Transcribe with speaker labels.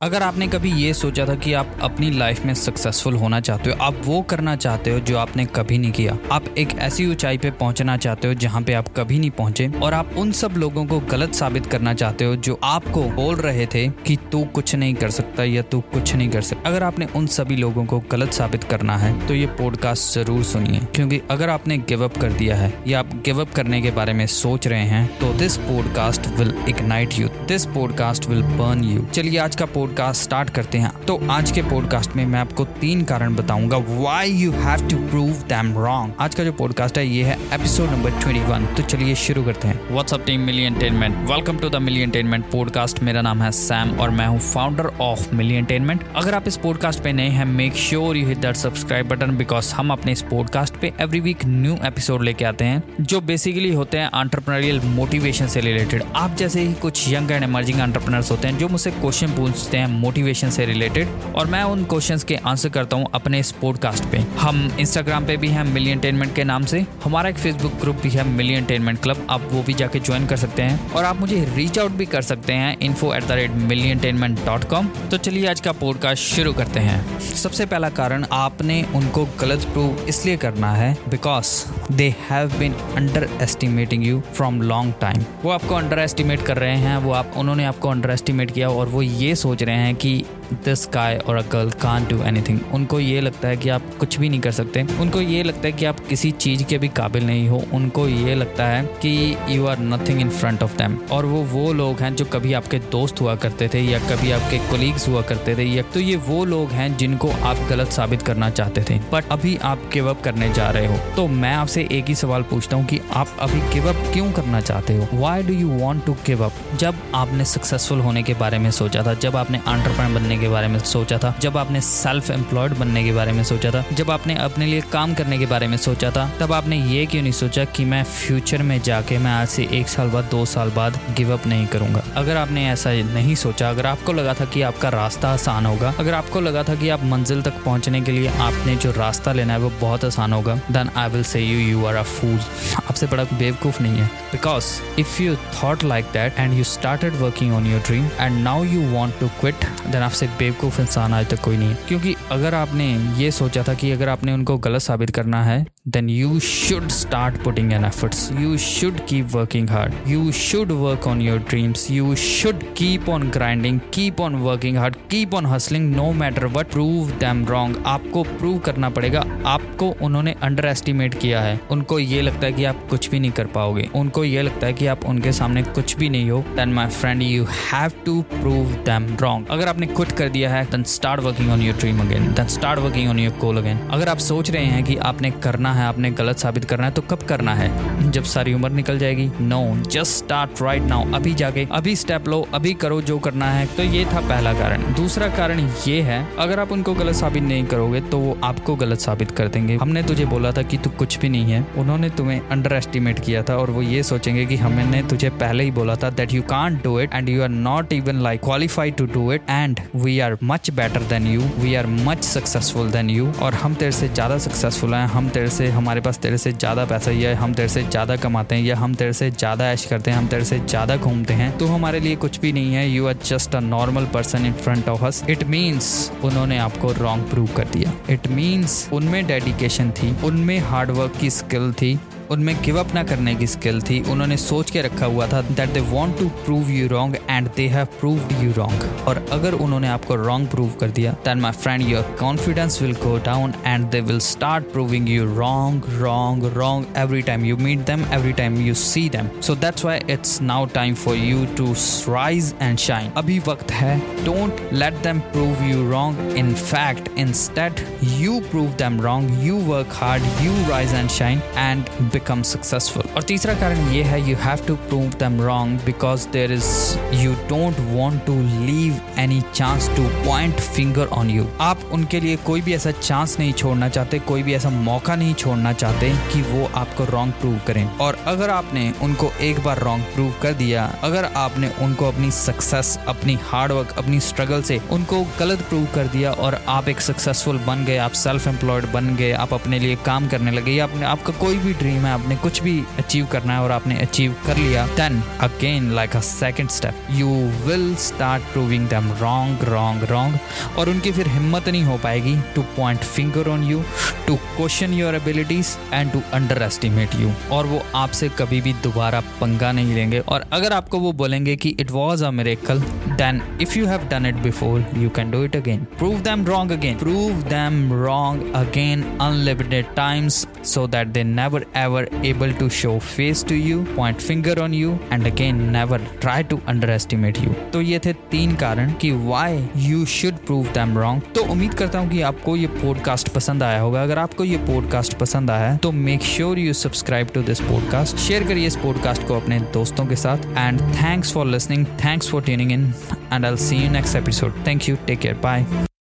Speaker 1: अगर आपने कभी ये सोचा था कि आप अपनी लाइफ में सक्सेसफुल होना चाहते हो, आप वो करना चाहते हो जो आपने कभी नहीं किया। आप एक ऐसी ऊंचाई पे पहुँचना चाहते हो जहाँ पे आप कभी नहीं पहुँचे और आप उन सब लोगों को गलत साबित करना चाहते हो जो आपको बोल रहे थे कि तू कुछ नहीं कर सकता या तू कुछ नहीं कर सकता। अगर आपने उन सभी लोगों को गलत साबित करना है तो ये पॉडकास्ट ज़रूर सुनिए। क्योंकि अगर आपने गिव अप कर दिया है या आप गिव अप करने के बारे में सोच रहे हैं तो this podcast will ignite you this podcast will burn you चलिए आज का पॉडकास्ट स्टार्ट करते हैं। तो आज के पॉडकास्ट में मैं आपको तीन कारण बताऊँगा why you have to prove them wrong आज का जो पॉडकास्ट है, ये है एपिसोड नंबर 21 तो चलिए शुरू करते हैं। What's up team Milli entertainment welcome to the Milli entertainment podcast मेरा नाम है सैम और मैं हूँ फाउंडर ऑफ़ मिली एंटेनमेंट अगर आप इस पॉडकास्ट पे नए हैं make sure you hit that subscribe button because हम अपने इस पॉडकास्ट पे एवरी वीक न्यू एपिसोड लेके आते हैं, जो बेसिकली होते हैं एंटरप्रेन्योरियल मोटिवेशन से रिलेटेड आप जैसे ही कुछ यंग एंड एमर्जिंग एंटरप्रेनर्स होते हैं, जो मुझसे क्वेश्चन पूछते हैं मोटिवेशन से रिलेटेड और मैं उन क्वेश्चंस के आंसर करता हूँ अपने इस पॉडकास्ट पे। हम इंस्टाग्राम पे भी हैं मिलियन टेनमेंट के नाम से। हमारा एक फेसबुक ग्रुप भी है मिलियन टेनमेंट क्लब आप वो भी जाके ज्वाइन कर सकते हैं और आप मुझे रीच आउट भी कर सकते हैं info at the rate million entertainment dot com तो चलिए आज का पॉडकास्ट शुरू करते हैं। सबसे पहला कारण, आपने उनको गलत प्रूव इसलिए करना है because they have been underestimating you from long time वो आपको अंडर एस्टिमेट कर रहे हैं, वो आप, उन्होंने आपको अंडर एस्टिमेट किया और वो ये सोच रहे हैं कि दिस गाय और a girl can't do anything उनको ये लगता है कि आप कुछ भी नहीं कर सकते। उनको ये लगता है कि आप किसी चीज़ के भी काबिल नहीं हो। उनको ये लगता है कि you are nothing in front of them और वो वो लोग हैं जो कभी आपके दोस्त हुआ करते थे या कभी आपके कोलीग्स हुआ करते थे या तो ये वो लोग हैं जिनको आप गलत साबित करना चाहते थे। बट अभी आप गिव अप करने जा रहे हो। तो मैं आपसे एक ही सवाल पूछता हूँ कि आप अभी गिव अप क्यों करना चाहते हो? Why do you want to give up जब आपने सक्सेसफुल होने के बारे में सोचा था, जब आपने आंट्रप्रनर बनने के बारे में सोचा था, जब आपने सेल्फ एम्प्लॉयड बनने के बारे में सोचा था, जब आपने अपने लिए काम करने के बारे में सोचा था, तब आपने ये क्यों नहीं सोचा कि मैं फ्यूचर में जाके मैं आज से एक साल बाद, दो साल बाद गिव अप नहीं करूँगा? अगर आपने ऐसा नहीं सोचा, अगर आपको लगा था कि आपका रास्ता आसान होगा, अगर आपको लगा था कि आप मंजिल तक पहुँचने के लिए आपने जो रास्ता लेना है वो बहुत आसान होगा then I will say you you are a fool आपसे बड़ा बेवकूफ़ नहीं है। Because if you thought like that and you started working on your dream and now you want to quit then आपसे एक बेवकूफ़ इंसान आज तक कोई नहीं क्योंकि अगर आपने ये सोचा था कि अगर आपने उनको गलत साबित करना है then you should start putting an efforts you should keep working hard you should work on your dreams you should keep on grinding keep on working hard keep on hustling no matter what prove them wrong आपको prove करना पड़ेगा। आपको उन्होंने under estimate किया है। उनको ये लगता है कि आप कुछ भी नहीं कर पाओगे। उनको ये लगता है कि आप उनके सामने कुछ भी नहीं हो। Then my friend you have to prove them wrong अगर आपने खुद कर दिया है then start working on your dream again then start working on your goal again अगर आप सोच रहे हैं कि आपने करना है, आपने गलत साबित करना है तो कब करना है? जब सारी उम्र निकल जाएगी? No just start right now अभी जाके, अभी स्टेप लो, अभी करो जो करना है। तो ये था पहला कारण। दूसरा कारण ये है, अगर आप उनको गलत साबित नहीं करोगे तो वो आपको गलत साबित कर देंगे। हमने तुझे बोला था कि तू कुछ भी नहीं है। उन्होंने तुम्हें अंडर एस्टिमेट किया था और वो ये सोचेंगे कि हमने तुझे पहले ही बोला था that you can't do it and you are not even like qualified to do it and we are much better than you we are much successful than you और हम तेरे से ज़्यादा सक्सेसफुल हैं। हम तेरे से, हमारे पास तेरे से ज़्यादा पैसा या हम तेरे से ज़्यादा कमाते हैं या हम तेरे से ज़्यादा ऐश करते हैं। हम तेरे से ज़्यादा घूमते हैं। तो हमारे लिए कुछ भी नहीं है। You are just a normal person in front of us it means उन्होंने आपको रॉन्ग प्रूव कर दिया। इट मीन्स उनमें डेडिकेशन थी। उनमें हार्डवर्क की स्किल थी। उनमें गिव अप ना करने की स्किल थी। उन्होंने सोच के रखा हुआ था that they want to prove you wrong and they have proved you wrong और अगर उन्होंने आपको रॉन्ग प्रूव कर दिया then my friend your confidence will go down and they will start proving you wrong wrong wrong every time you meet them every time you see them so that's why it's now time for you to rise and shine अभी वक्त है don't let them prove you wrong in fact instead you prove them wrong you work hard you rise and shine and become successful और तीसरा कारण ये है you have to prove them wrong because there is you don't want to leave any chance to point finger on you आप उनके लिए कोई भी ऐसा चांस नहीं छोड़ना चाहते, कोई भी ऐसा मौका नहीं छोड़ना चाहते कि वो आपको रॉन्ग प्रूव करें। और अगर आपने उनको एक बार रॉन्ग प्रूव कर दिया, अगर आपने उनको अपनी सक्सेस अपनी हार्डवर्क अपनी स्ट्रगल से उनको गलत प्रूव कर दिया और आप एक सक्सेसफुल बन गए, आप सेल्फ एम्प्लॉयड बन गए, आप अपने लिए काम करने लगे, या अपने आपका कोई भी ड्रीम है आपने कुछ भी अचीव करना है और आपने अचीव कर लिया then again like a second step you will start proving them wrong wrong wrong और उनकी फिर हिम्मत नहीं हो पाएगी to point finger on you to question your abilities and to underestimate you और वो आपसे कभी भी दोबारा पंगा नहीं लेंगे। और अगर आपको वो बोलेंगे कि it was a miracle then if you have done it before you can do it again prove them wrong again prove them wrong again unlimited times so that they never ever able to show face to you, point finger on you, and again never try to underestimate you. तो ये थे तीन कारण कि why you should prove them wrong तो उम्मीद करता हूँ कि आपको ये पॉडकास्ट पसंद आया होगा। अगर आपको ये पॉडकास्ट पसंद आया तो make sure you subscribe to this podcast share करिए इस पॉडकास्ट को अपने दोस्तों के साथ and thanks for listening thanks for tuning in and I see you next episode thank you take care bye